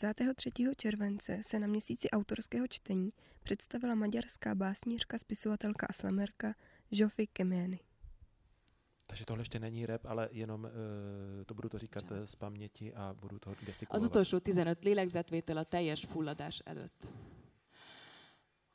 23. července se na měsíci autorského čtení představila maďarská básnířka, spisovatelka a slamerka Jofi Kemény. Takže tohle ještě není rap, ale jenom uh, to budu to říkat uh, z paměti a budu to gestikulovat. Az utolsó 15 lélegzetvétel a teljes fulladás előtt.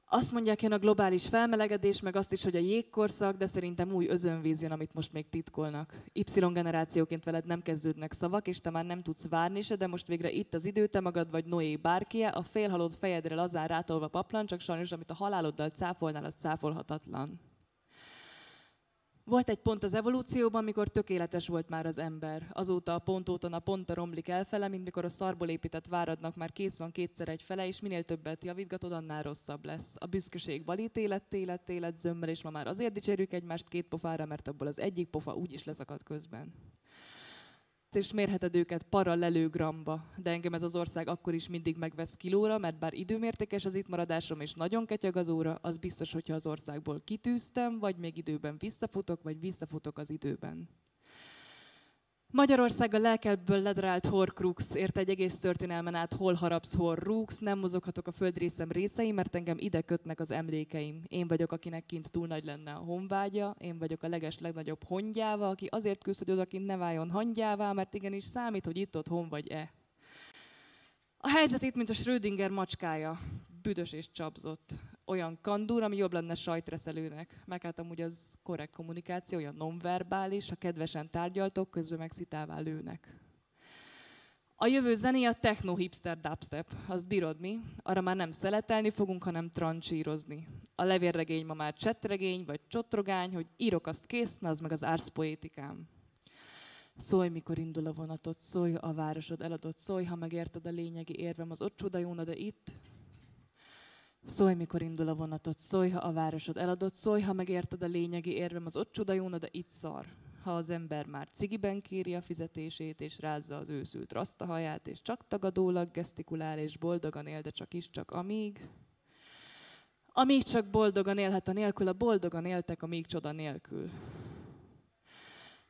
Azt mondják, jön a globális felmelegedés, meg azt is, hogy a jégkorszak, de szerintem új özönvíz jön, amit most még titkolnak. Y-generációként veled nem kezdődnek szavak, és te már nem tudsz várni se, de most végre itt az idő, te magad vagy Noé bárkie, a félhalott fejedre lazán rátolva paplan, csak sajnos, amit a haláloddal cáfolnál, az cáfolhatatlan. Volt egy pont az evolúcióban, amikor tökéletes volt már az ember. Azóta a pont óta a ponta romlik elfele, mint mikor a szarból épített váradnak már kész van kétszer egy fele, és minél többet javítgatod, annál rosszabb lesz. A büszkeség valít élet, élet, élet zömmel, és ma már azért dicsérjük egymást két pofára, mert abból az egyik pofa úgyis leszakad közben és mérheted őket paralelő gramba, de engem ez az ország akkor is mindig megvesz kilóra, mert bár időmértékes az itt maradásom és nagyon ketyeg az óra, az biztos, hogyha az országból kitűztem, vagy még időben visszafutok, vagy visszafutok az időben. Magyarország a lelkedből ledarált horcrux, érte egy egész történelmen át, hol harapsz, hol nem mozoghatok a földrészem részei, mert engem ide kötnek az emlékeim. Én vagyok, akinek kint túl nagy lenne a honvágya, én vagyok a leges legnagyobb hongyáva, aki azért küzd, hogy odakint ne váljon hangyává, mert igenis számít, hogy itt ott hon vagy-e. A helyzet itt, mint a Schrödinger macskája, büdös és csapzott olyan kandúr, ami jobb lenne sajtreszelőnek. Meg hát amúgy az korrekt kommunikáció, olyan nonverbális, ha kedvesen tárgyaltok, közben meg szitává lőnek. A jövő zené a techno hipster dubstep. Azt bírod mi? Arra már nem szeletelni fogunk, hanem trancsírozni. A levérregény ma már csetregény vagy csotrogány, hogy írok azt kész, na az meg az árszpoétikám. Szólj, mikor indul a vonatot, szólj, a városod eladott, szólj, ha megérted a lényegi érvem, az ott csoda de itt Szólj, mikor indul a vonatot, szólj, ha a városod eladott, szólj, ha megérted a lényegi érvem, az ott csuda jóna, de itt szar. Ha az ember már cigiben kéri a fizetését, és rázza az őszült rasztahaját, és csak tagadólag gesztikulál, és boldogan él, de csak is csak amíg. Amíg csak boldogan élhet a nélkül, a boldogan éltek a még csoda nélkül.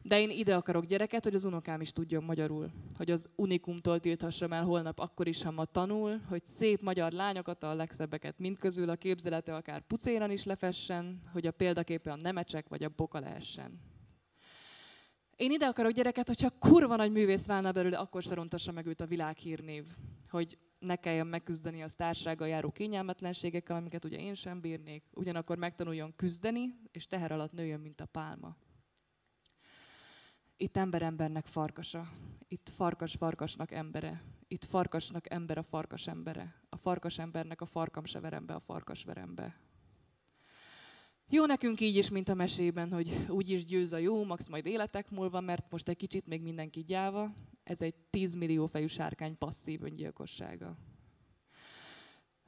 De én ide akarok gyereket, hogy az unokám is tudjon magyarul. Hogy az unikumtól tilthassam el holnap akkor is, ha ma tanul, hogy szép magyar lányokat, a legszebbeket mind közül a képzelete akár pucéran is lefessen, hogy a példaképe a nemecsek vagy a boka lehessen. Én ide akarok gyereket, hogyha kurva nagy művész válna belőle, akkor se rontassa meg őt a világhírnév. Hogy ne kelljen megküzdeni a társággal járó kényelmetlenségekkel, amiket ugye én sem bírnék. Ugyanakkor megtanuljon küzdeni, és teher alatt nőjön, mint a pálma. Itt ember embernek farkasa. Itt farkas farkasnak embere. Itt farkasnak ember a farkas embere. A farkas embernek a farkam se verembe, a farkas verembe. Jó nekünk így is, mint a mesében, hogy úgy is győz a jó, max majd életek múlva, mert most egy kicsit még mindenki gyáva. Ez egy 10 millió fejű sárkány passzív öngyilkossága.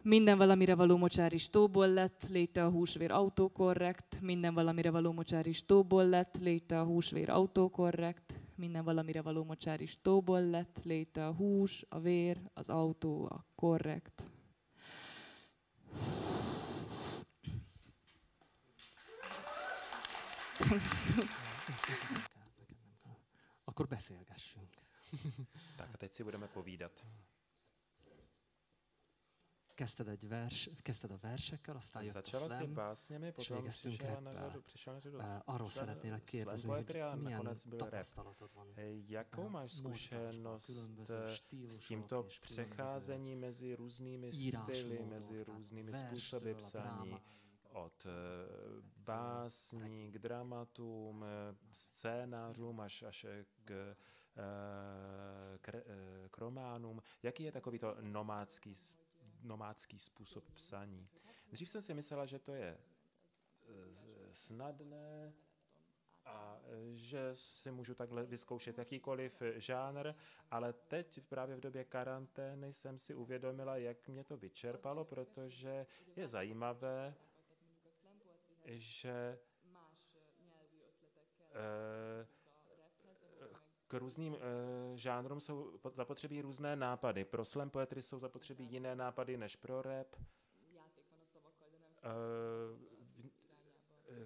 Minden valamire való mocsár is tóból lett, léte a húsvér autókorrekt. Minden valamire való mocsár is tóból lett, léte a húsvér autókorrekt. Minden valamire való mocsár is tóból lett, léte a hús, a vér, az autó, a korrekt. Akkor beszélgessünk. Tak a teď si budeme povídat kezdted egy vers, kezdted a versekkel, aztán jött Začala a slam, básněmi, na řadu, na řadu uh, Arról szeretnélek kérdezni, hogy milyen tapasztalatod van. Jakou máš zkušenost s tímto přecházením mezi různými styly, mezi různými způsoby psaní? od básní k dramatům, scénářům až, až k, k, k románům. Jaký je takový to nomádský nomádský způsob psaní. Dřív jsem si myslela, že to je eh, snadné a eh, že si můžu takhle vyzkoušet jakýkoliv žánr, ale teď právě v době karantény jsem si uvědomila, jak mě to vyčerpalo, protože je zajímavé, že eh, k různým uh, žánrům jsou zapotřebí různé nápady. Pro slam poetry jsou zapotřebí jiné nápady než pro rap. Uh,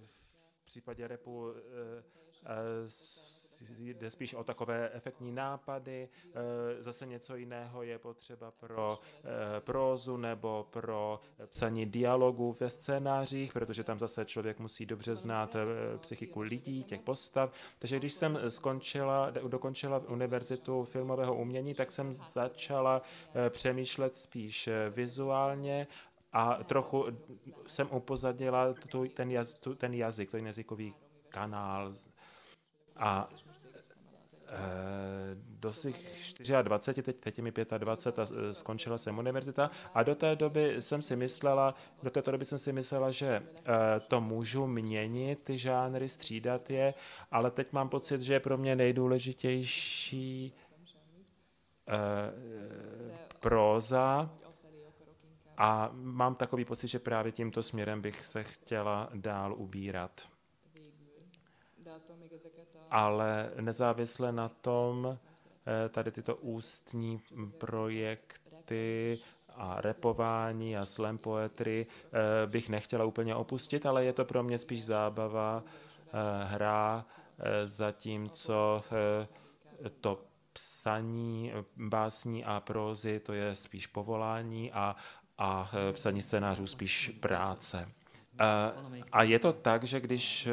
v, v případě repu uh, jde spíš o takové efektní nápady, zase něco jiného je potřeba pro prózu nebo pro psaní dialogů ve scénářích, protože tam zase člověk musí dobře znát psychiku lidí, těch postav. Takže když jsem skončila, dokončila univerzitu filmového umění, tak jsem začala přemýšlet spíš vizuálně a trochu jsem upozadila tu, ten, jaz, tu, ten jazyk, ten jazykový kanál a do svých 24, teď, teď je mi 25 a e, skončila jsem univerzita a do té doby jsem si myslela, do této doby jsem si myslela, že e, to můžu měnit, ty žánry, střídat je, ale teď mám pocit, že je pro mě nejdůležitější próza, a mám takový pocit, že právě tímto směrem bych se chtěla dál ubírat. Ale nezávisle na tom, eh, tady tyto ústní projekty a repování a slam poetry eh, bych nechtěla úplně opustit, ale je to pro mě spíš zábava, eh, hra, zatímco to psaní básní a prózy, to je spíš povolání a a psaní scénářů spíš práce. A je to tak, že když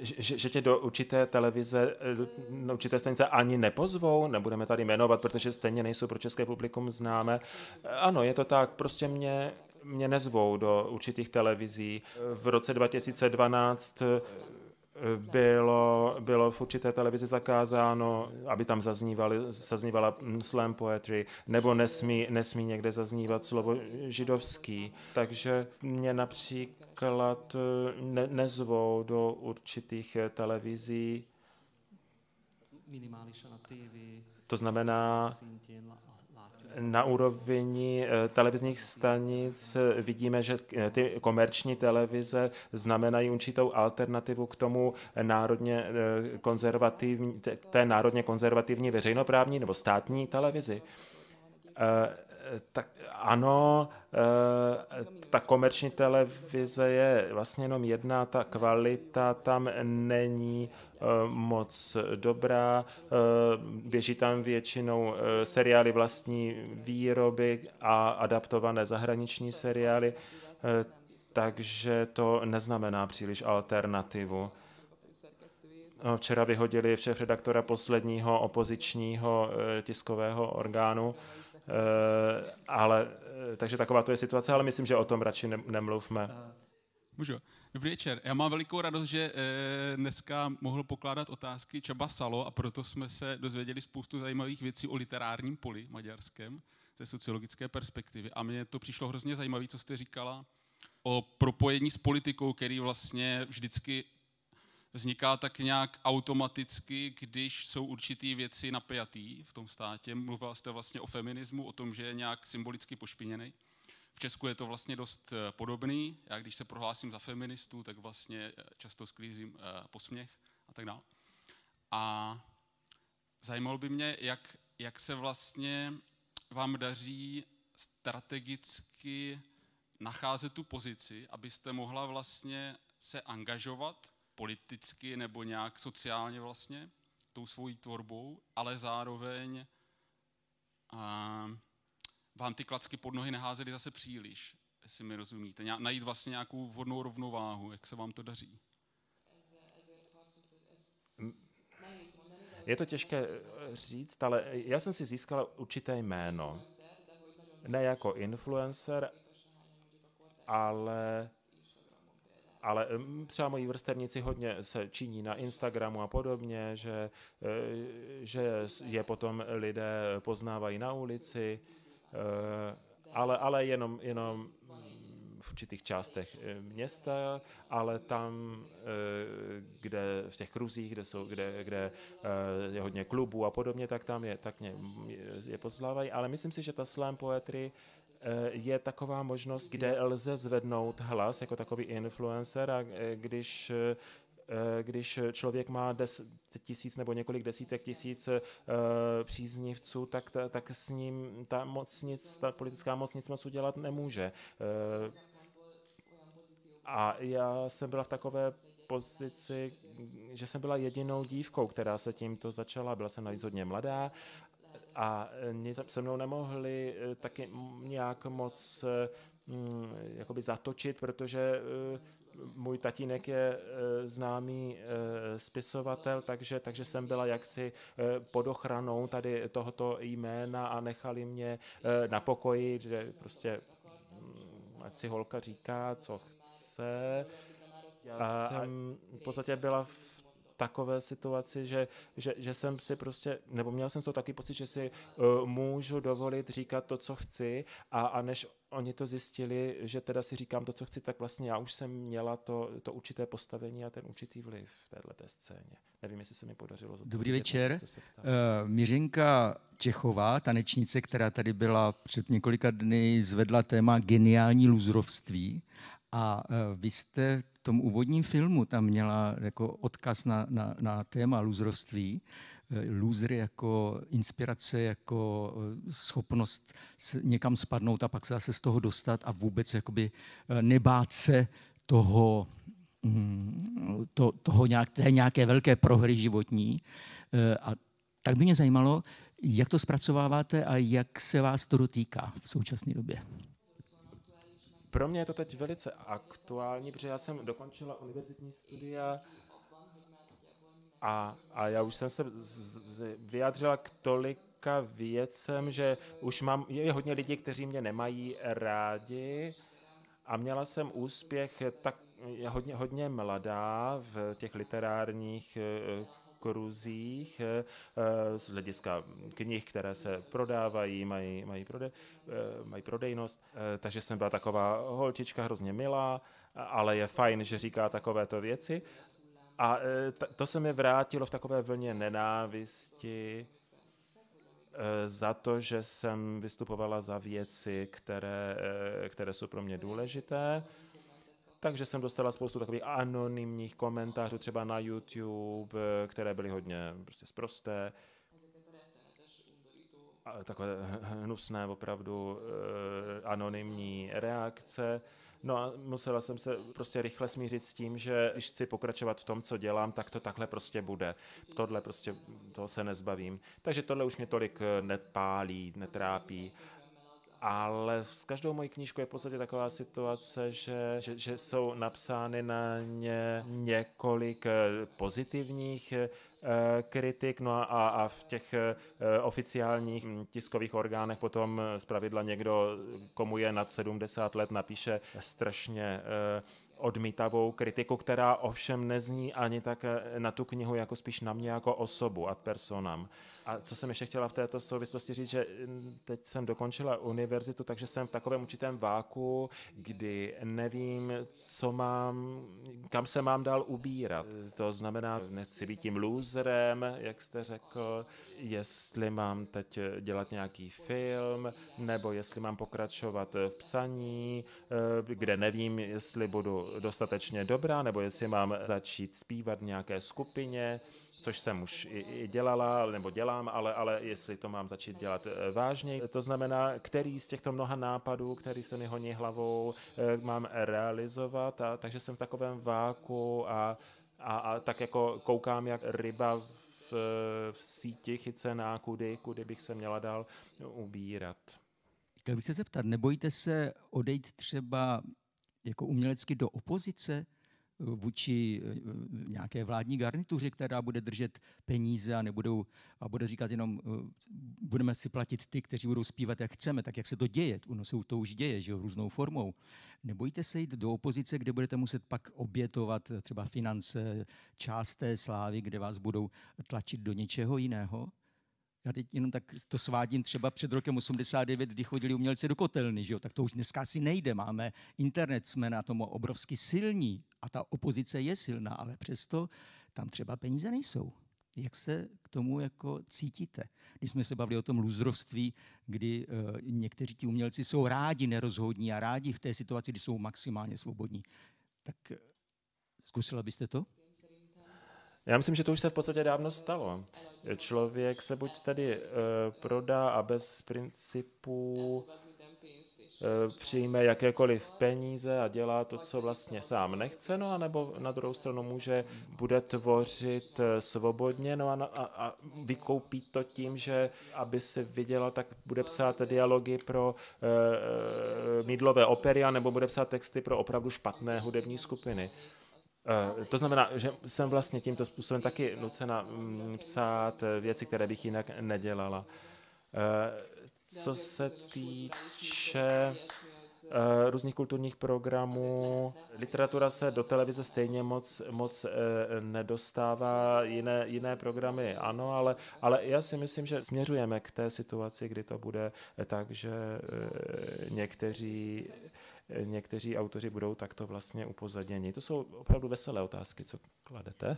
že, že tě do určité televize, eh, do určité stanice ani nepozvou, nebudeme tady jmenovat, protože stejně nejsou pro české publikum známé. Ano, je to tak, prostě mě, mě nezvou do určitých televizí. V roce 2012 bylo, bylo v určité televizi zakázáno, aby tam zaznívali, zaznívala slam poetry, nebo nesmí, nesmí někde zaznívat slovo židovský. Takže mě například ne, nezvou do určitých televizí. To znamená, na úrovni eh, televizních stanic eh, vidíme, že eh, ty komerční televize znamenají určitou alternativu k tomu národně konzervativní, té národně konzervativní veřejnoprávní nebo státní televizi. Tak ano, ta komerční televize je vlastně jenom jedna, ta kvalita tam není Eh, moc dobrá. Eh, běží tam většinou eh, seriály vlastní výroby a adaptované zahraniční seriály, takže to neznamená příliš alternativu. Včera vyhodili šéf redaktora posledního opozičního tiskového orgánu, ale takže taková to je situace, ale myslím, že o tom radši nemluvme. Můžu. Dobrý večer. Já mám velikou radost, že e, dneska mohl pokládat otázky Čaba Salo a proto jsme se dozvěděli spoustu zajímavých věcí o literárním poli maďarském, ze sociologické perspektivy. A mně to přišlo hrozně zajímavé, co jste říkala o propojení s politikou, který vlastně vždycky vzniká tak nějak automaticky, když jsou určitý věci napjatý v tom státě. Mluvila jste vlastně o feminismu, o tom, že je nějak symbolicky pošpiněný. V Česku je to vlastně dost eh, podobný. Já když se prohlásím za feministu, tak vlastně eh, často sklízím eh, posměch a tak dále. A zajímalo by mě, jak, jak se vlastně vám daří strategicky nacházet tu pozici, abyste mohla vlastně se angažovat politicky nebo nějak sociálně vlastně tou svojí tvorbou, ale zároveň uh, vám ty klacky pod nohy neházely zase příliš, jestli mi rozumíte. Najít vlastně nějakou vhodnou rovnováhu, jak se vám to daří. Je to těžké eh, říct, ale já jsem si získala určité jméno. Ne jako influencer, ale ale třeba moji vrstevníci hodně se činí na Instagramu a podobně, že, eh, že je potom lidé poznávají na ulici, Eh, ale, ale jenom, jenom v určitých částech eh, města, ale tam, kde v těch kruzích, kde, jsou, kde, kde je hodně klubů a podobně, tak tam je, tak mě, je poznávají. Ale myslím si, že ta slam poetry je taková možnost, kde lze zvednout hlas jako takový influencer a když Eh, když člověk má deset tisíc nebo několik desítek tisíc eh, příznivců, tak, tak s ním ta moc nic, ta politická moc nic moc udělat nemůže. Eh, a já jsem byla v takové pozici, že jsem byla jedinou dívkou, která se tímto začala. Byla jsem navíc hodně mladá a se mnou nemohli taky nějak moc mm, jakoby zatočit, protože můj tatínek je e, známý e, spisovatel, takže, takže jsem byla jaksi e, pod ochranou tady tohoto jména a nechali mě na pokoji, že prostě mm, ať si holka říká, co chce. Já jsem v podstatě byla v takové situaci, že, že, že jsem si prostě, nebo měl jsem to taky pocit, že si uh, můžu dovolit říkat to, co chci a, a než oni to zjistili, že teda si říkám to, co chci, tak vlastně já už jsem měla to, to určité postavení a ten určitý vliv v této scéně. Nevím, jestli se mi podařilo. Dobrý večer. Uh, Mířinka Čechová, tanečnice, která tady byla před několika dny, zvedla téma geniální luzrovství a uh, vy jste tom úvodním filmu tam měla jako odkaz na, na, na téma lůzrovství, eh, lůzry jako inspirace, jako eh, schopnost někam spadnout a pak se zase z toho dostat a vůbec jakoby nebát se toho, mm, to, toho nějak, té nějaké velké prohry životní. A tak by mě zajímalo, jak to zpracováváte a jak se vás to dotýká v současné době pro mě je to teď velice aktuální, protože já jsem dokončila univerzitní studia a, a já už jsem se z, z, vyjádřila k tolika věcem, že už mám, je hodně lidí, kteří mě nemají rádi a měla jsem úspěch tak hodně, hodně mladá v těch literárních eh, kruzích eh, eh, z hlediska knih, které se prodávají, mají, mají, prode, eh, mají prodejnost. Takže jsem byla taková holčička hrozně milá, ale je fajn, že říká takovéto věci. A to se mi vrátilo v takové vlně nenávisti za to, že jsem vystupovala za věci, které, které jsou pro mě důležité takže jsem dostala spoustu takových anonymních komentářů, třeba na YouTube, které byly hodně prostě zprosté, takové hnusné, opravdu eh, anonymní reakce. No a musela jsem se prostě rychle smířit s tím, že když chci pokračovat v tom, co dělám, tak to takhle prostě bude. Tohle prostě, toho se nezbavím. Takže tohle už mě tolik nepálí, netrápí ale s každou mojí knížkou je v podstatě taková situace, že, že, že jsou napsány na ně několik eh, pozitivních eh, kritik, no a, a v těch eh, oficiálních hm, tiskových orgánech potom zpravidla někdo, komu je nad 70 let, napíše strašně odmítavou kritiku, která ovšem nezní ani tak na tu knihu, jako spíš na mě jako osobu ad personam. A co jsem ještě chtěla v této souvislosti říct, že mm, teď jsem dokončila univerzitu, takže jsem v takovém určitém váku, kdy nevím, co mám, kam se mám dál ubírat. To znamená, nechci být tím loserem, jak jste řekl, jestli mám teď dělat nějaký film, nebo jestli mám pokračovat v psaní, eh, kde nevím, jestli budu dostatečně dobrá, nebo jestli mám začít zpívat v nějaké skupině což jsem už i, i dělala, nebo dělám, ale, ale jestli to mám začít dělat eh, vážně. To znamená, který z těchto mnoha nápadů, který se mi honí hlavou, eh, mám realizovat. A, takže jsem v takovém váku a, a, a tak jako koukám, jak ryba v, v síti chycená, kudy, kudy bych se měla dál ubírat. Chtěl bych se zeptat, nebojíte se odejít třeba jako umělecky do opozice? Vůči eh, nějaké vládní garnituře, která bude držet peníze a, nebudou, a bude říkat jenom, eh, budeme si platit ty, kteří budou zpívat, jak chceme, tak jak se to děje. Ono se to už děje, že jo, různou formou. Nebojte se jít do opozice, kde budete muset pak obětovat třeba finance, část té slávy, kde vás budou tlačit do něčeho jiného? Já teď jenom tak to svádím třeba před rokem 89, kdy chodili umělci do kotelny, že jo? tak to už dneska asi nejde. Máme internet, jsme na tom obrovsky silní a ta opozice je silná, ale přesto tam třeba peníze nejsou. Jak se k tomu jako cítíte? Když jsme se bavili o tom lůzrovství, kdy uh, někteří ti umělci jsou rádi nerozhodní a rádi v té situaci, kdy jsou maximálně svobodní. Tak uh, zkusila byste to? Já myslím, že to už se v podstatě dávno stalo. Člověk se buď tedy uh, prodá a bez principů Eh, přijme jakékoliv peníze a dělá to, co vlastně sám nechce, no a nebo na druhou stranu může, bude tvořit eh, svobodně, no a, a, a vykoupí to tím, že aby si viděla, tak bude psát dialogy pro uh, mídlové opery, nebo bude psát texty pro opravdu špatné hudební skupiny. Uh, to znamená, že jsem vlastně tímto způsobem taky nucena mm, psát věci, které bych jinak nedělala. Uh, co se týče různých kulturních programů. Literatura se do televize stejně moc, moc nedostává, jiné, jiné programy ano, ale, ale já si myslím, že směřujeme k té situaci, kdy to bude tak, že někteří někteří autoři budou takto vlastně upozaděni. To jsou opravdu veselé otázky, co kladete.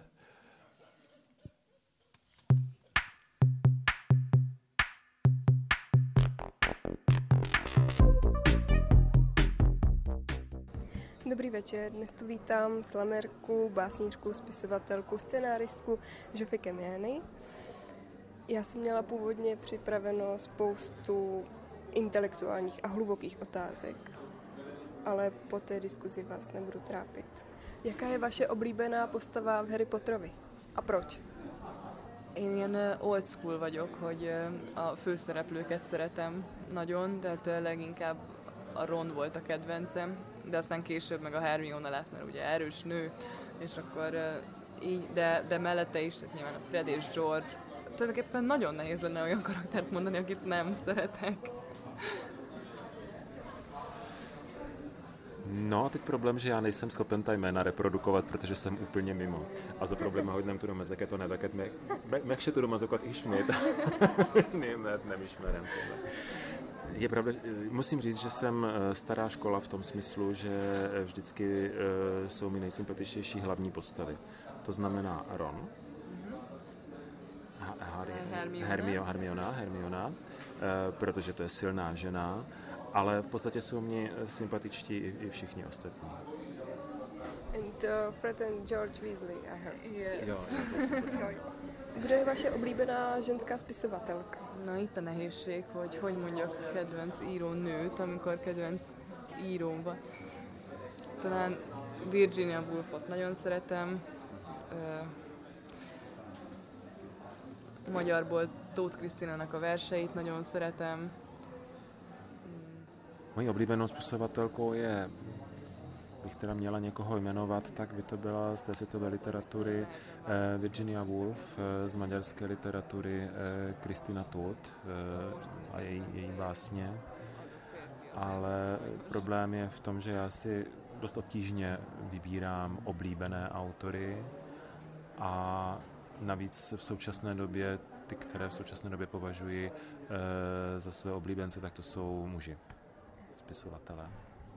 Dobrý večer, dnes tu vítám slamerku, básnířku, spisovatelku, scenáristku Žofy Kemiany. Já jsem měla původně připraveno spoustu intelektuálních a hlubokých otázek, ale po té diskuzi vás nebudu trápit. Jaká je vaše oblíbená postava v Harry Potterovi a proč? Én ilyen old school vagyok, hogy a főszereplőket szeretem nagyon, tehát leginkább a Ron volt a kedvencem, de aztán később meg a Hermione lett, mert ugye erős nő, és akkor így, de, de mellette is, tehát nyilván a Fred és George, tulajdonképpen nagyon nehéz lenne olyan karaktert mondani, akit nem szeretek. No a teď problém, že já nejsem schopen ta jména reprodukovat, protože jsem úplně mimo. A za probléma hogy tudom ezeket a neveket meg, meg, meg se tudom azokat ismét. Német nem ismerem tényleg. Je pravda, musím říct, že jsem eh, stará škola v tom smyslu, že eh, vždycky eh, jsou mi nejsympatičtější hlavní postavy. To znamená Ron, Harry, Hermiona, Hermiona, Hermiona, protože to je silná žena, ale v podstatě jsou mi sympatičtí i, i všichni ostatní. And uh, Fred and George Weasley, I heard. Yes. Jo, Kdo je vaše oblíbená ženská spisovatelka? Na itt a nehézség, hogy hogy mondjak kedvenc író nőt, amikor kedvenc íróm van. Talán Virginia Woolfot nagyon szeretem, magyarból Tóth Krisztinának a verseit nagyon szeretem. Mojí oblíbenou spisovatelkou je bych teda měla někoho jmenovat, tak by to byla z té světové literatury eh, Virginia Woolf, eh, z maďarské literatury Kristina eh, Todt a její, její básně. Ale problém je v tom, že já si dost obtížně vybírám oblíbené autory a navíc v současné době ty, které v současné době považuji za své oblíbence, tak to jsou muži, spisovatelé.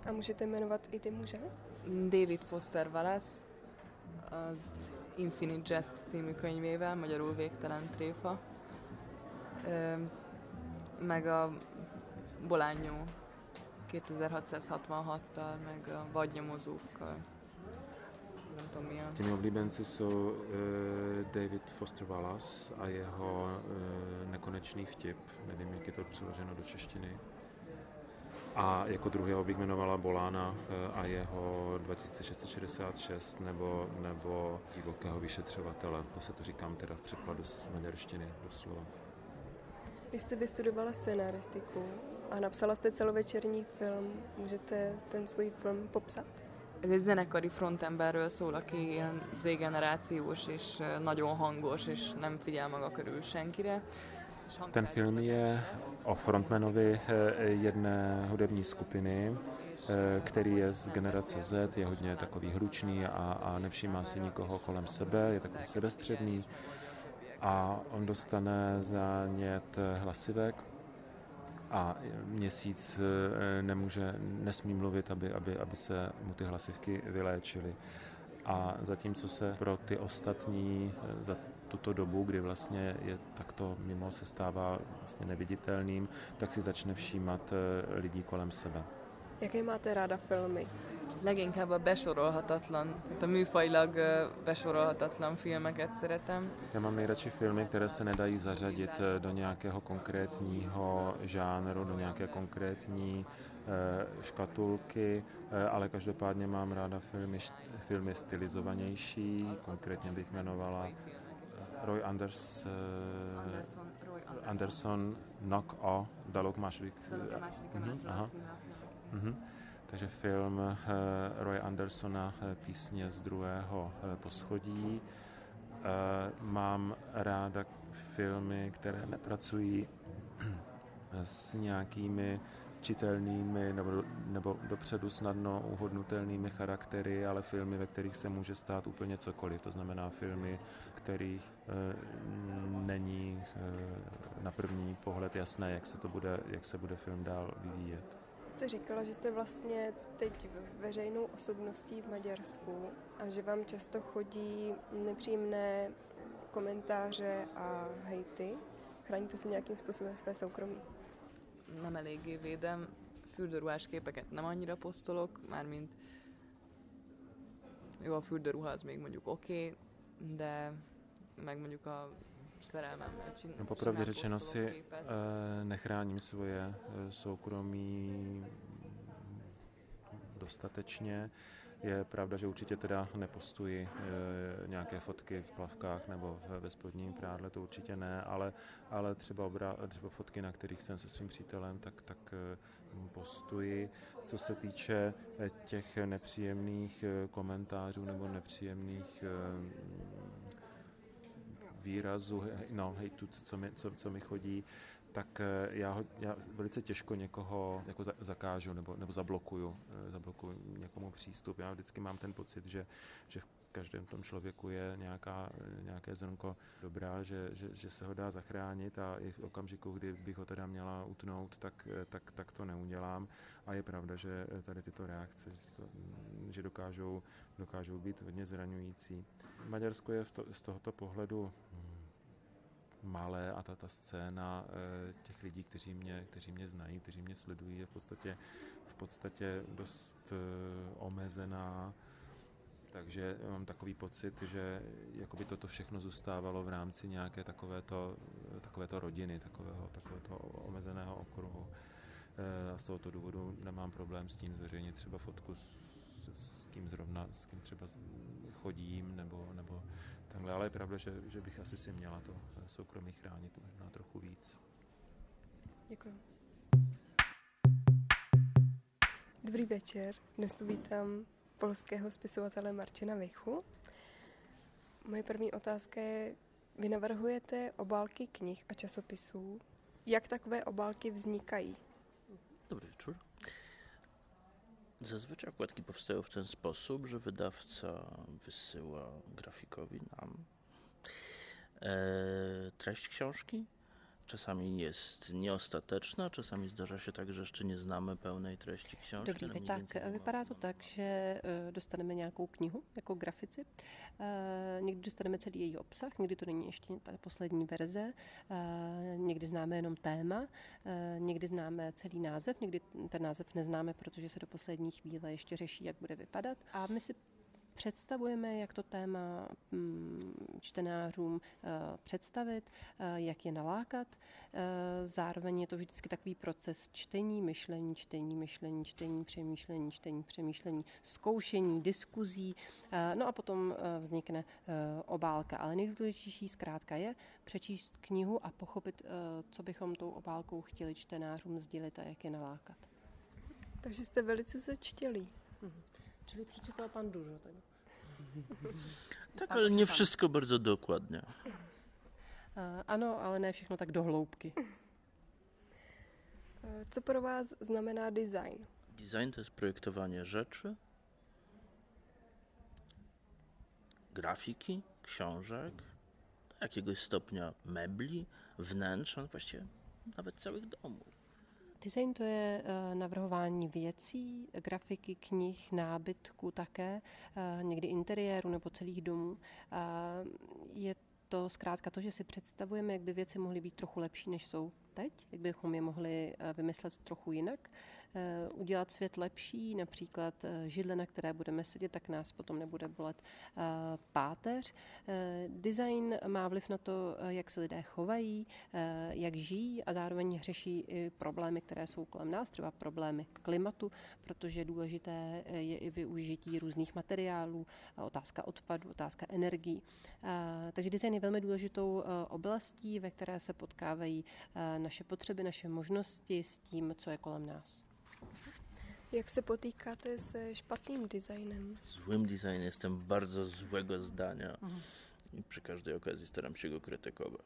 A můžete jmenovat i ty muže? David Foster Wallace, az Infinite Jest című könyvével, magyarul Végtelen tréfa, meg a Bolányó 2666-tal, meg a Vadnyomozókkal. Nem tudom milyen. Těmi oblíbenci jsou uh, David Foster Wallace a jeho uh, nekonečný vtip. Nevím, jak je to přeloženo do češtiny. A jako druhého bych jmenovala Bolána eh, a jeho 2666 nebo, nebo divokého vyšetřovatele. To se to říkám teda v překladu z maďarštiny doslova. Vy jste vystudovala scénaristiku a napsala jste celovečerní film. Můžete ten svůj film popsat? Ez egy zenekari frontemberről szól, aki ilyen Z-generációs és eh, nagyon hangos, és nem figyel maga körül senkire. Ten film je o frontmanovi eh, jedné hudební skupiny, eh, který je z generace Z, je hodně takový hručný a, a nevšímá si nikoho kolem sebe, je takový sebestředný a on dostane za nět hlasivek a měsíc eh, nemůže, nesmí mluvit, aby, aby, aby se mu ty hlasivky vyléčily. A zatímco se pro ty ostatní za tuto dobu, kdy vlastně je takto mimo, se stává vlastně neviditelným, tak si začne všímat eh, lidí kolem sebe. Jaké máte ráda filmy? Leginkább a besorolhatatlan, a műfajlag eh, besorolhatatlan filmeket szeretem. Já mám nejradši filmy, které se nedají zařadit eh, do nějakého konkrétního žánru, do nějaké konkrétní škatulky, ale každopádně mám ráda filmy, filmy stylizovanější, konkrétně bych jmenovala Roy Anders, Anderson Knock O, Dalok második. Uh, aha. Uh-huh. Takže film uh, Roy Andersona Písně z druhého uh, poschodí. Uh, mám ráda filmy, které nepracují s nějakými čitelnými nebo, nebo dopředu snadno uhodnutelnými charaktery, ale filmy, ve kterých se může stát úplně cokoliv. To znamená filmy, kterých e, není e, na první pohled jasné, jak se, to bude, jak se bude film dál vyvíjet. Jste říkala, že jste vlastně teď veřejnou osobností v Maďarsku a že vám často chodí nepříjemné komentáře a hejty. Chráníte si nějakým způsobem své soukromí? Nem eléggé védem. Fürdőruhásképeket nem annyira posztolok, mármint jó, a fürdőruha az még mondjuk oké, okay, de meg mondjuk a szerelmemmel csinálom. No, popravdě řečeno si uh, nechráním svoje uh, soukromí dostatečně. Je pravda, že určitě teda nepostuji e, nějaké fotky v plavkách nebo ve spodním prádle, to určitě ne, ale, ale třeba, obra, třeba fotky, na kterých jsem se svým přítelem, tak, tak e, postuji. Co se týče e, těch nepříjemných komentářů nebo nepříjemných výrazů, no, hejtu, co mi, co, co mi chodí, tak eh, já, ho, já velice těžko někoho jako za, zakážu nebo, nebo zablokuju, eh, zablokuju někomu přístup. Já vždycky mám ten pocit, že, že v každém tom člověku je nějaká, nějaké zrnko dobrá, že, že, že se ho dá zachránit a i v okamžiku, kdy bych ho teda měla utnout, tak, eh, tak, tak to neudělám. A je pravda, že tady tyto reakce, že, to, že dokážou, dokážou být hodně zraňující. Maďarsko je to, z tohoto pohledu malé a ta, ta scéna e, těch lidí, kteří mě, kteří mě znají, kteří mě sledují, je v podstatě, v podstatě dost e, omezená. Takže mám takový pocit, že jakoby toto všechno zůstávalo v rámci nějaké takovéto, takovéto rodiny, takového, takového omezeného okruhu. A z tohoto důvodu nemám problém s tím zveřejnit třeba fotku kým zrovna, s kým třeba chodím, nebo, nebo takhle, ale je pravda, že, že bych asi si měla to soukromí chránit možná trochu víc. Děkuji. Dobrý večer, dnes tu vítám polského spisovatele Marčina Vichu. Moje první otázka je, vy navrhujete obálky knih a časopisů. Jak takové obálky vznikají? Dobry wieczór. Zazwyczaj okładki powstają w ten sposób, że wydawca wysyła grafikowi nam e, treść książki, Czasami jest nieostateczna, czasami zdarza się tak, že ještě neznáme pełnej treści książki. Dobrý, tak vypadá to tak, že e, dostaneme nějakou knihu jako grafici. E, někdy dostaneme celý její obsah, někdy to není ještě ta poslední verze, e, někdy známe jenom téma, někdy známe celý název, někdy ten název neznáme, protože se do poslední chvíle ještě řeší, jak bude vypadat. A my si představujeme, jak to téma mm, čtenářům eh, představit, eh, jak je nalákat. Eh, zároveň je to vždycky takový proces čtení, myšlení, čtení, myšlení, čtení, přemýšlení, čtení, přemýšlení, zkoušení, diskuzí. No a potom vznikne obálka. Ale nejdůležitější zkrátka je přečíst knihu a pochopit, co bychom tou obálkou chtěli čtenářům sdělit a jak je nalákat. Takže jste velice zečtělí. Mhm. Czyli przeczytał pan dużo tego. tak, ale nie wszystko bardzo dokładnie. Ano, ale ne všechno tak do hloubky. Co pro vás znamená design? Design to jest projektowanie rzeczy, grafiki, książek, jakiegoś stopnia mebli, wnętrza, właściwie nawet całych domów. Design to je eh, navrhování věcí, grafiky, knih, nábytku také, eh, někdy interiéru nebo celých domů. Je to zkrátka to, že si představujeme, jak by věci mohly být trochu lepší, než jsou teď, jak bychom je mohli eh, vymyslet trochu jinak. Udělat svět lepší, například židle, na které budeme sedět, tak nás potom nebude bolet páteř. Design má vliv na to, jak se lidé chovají, jak žijí a zároveň řeší i problémy, které jsou kolem nás, třeba problémy klimatu, protože důležité je i využití různých materiálů, otázka odpadu, otázka energií. Takže design je velmi důležitou oblastí, ve které se potkávají naše potřeby, naše možnosti s tím, co je kolem nás. Jak se potýkáte se špatným designem? Złym designem jestem bardzo złego zdania mhm. i przy każdej okazji staram się go krytykować.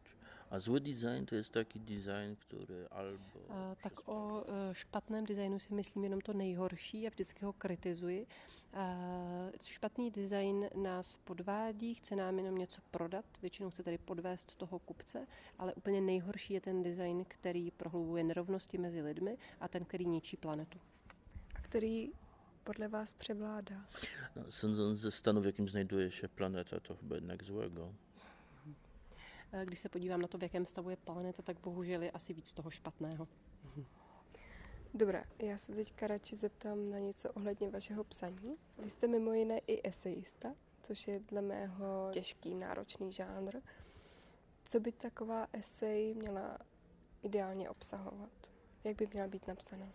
A zły design to jest taki design, który albo... A, tak o e, špatném designu si myslím jenom to nejhorší a vždycky ho kritizuji. A, špatný design nás podvádí, chce nám jenom něco prodat, většinou chce tedy podvést toho kupce, ale úplně nejhorší je ten design, který prohlubuje nerovnosti mezi lidmi a ten, který ničí planetu. A který podle vás převládá? No, sądząc ze stanu, w jakim znajduje się planeta, to chyba jednak złego. Eh, když se podívám na to, v jakém stavu je planeta, tak bohužel je asi víc toho špatného. Dobrá, já se teďka radši zeptám na něco ohledně vašeho psaní. Vy jste mimo jiné i esejista, což je dle mého těžký, náročný žánr. Co by taková esej měla ideálně obsahovat? Jak by měla být napsaná?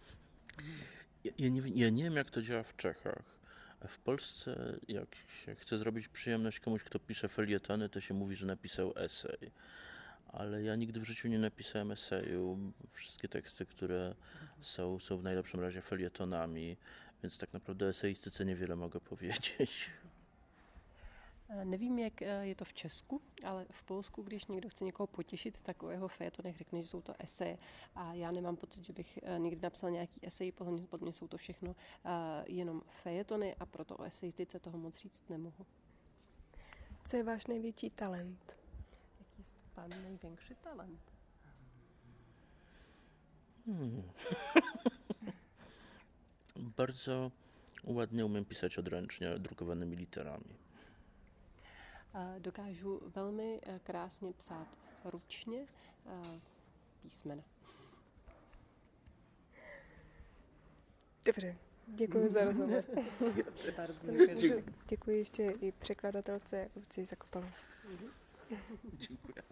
Ja, ja, nie, ja nie wiem, jak to działa w Czechach. W Polsce, jak się chce zrobić przyjemność komuś, kto pisze felietony, to się mówi, że napisał esej. Ale ja nigdy w życiu nie napisałem eseju. Wszystkie teksty, które są, są w najlepszym razie felietonami, więc tak naprawdę o eseistyce niewiele mogę powiedzieć. Eh, nevím, jak eh, je to v Česku, ale v Polsku, když někdo chce někoho potěšit, tak o jeho fejetonech řekne, že jsou to eseje. A já nemám pocit, že bych eh, někdy napsal nějaký esej, podle mě jsou to všechno jenom fejetony a proto o esejistice toho moc říct nemohu. Co je váš největší talent? Jaký je pan největší talent? Hmm. Bardzo ładnie umiem pisać odręcznie drukowanymi literami. Dokážu velmi eh, krásně psát ručně eh, písmena. Dobře, děkuji za rozhovor. děkuji ještě i překladatelce Luci Zakopalou. Dziękuję.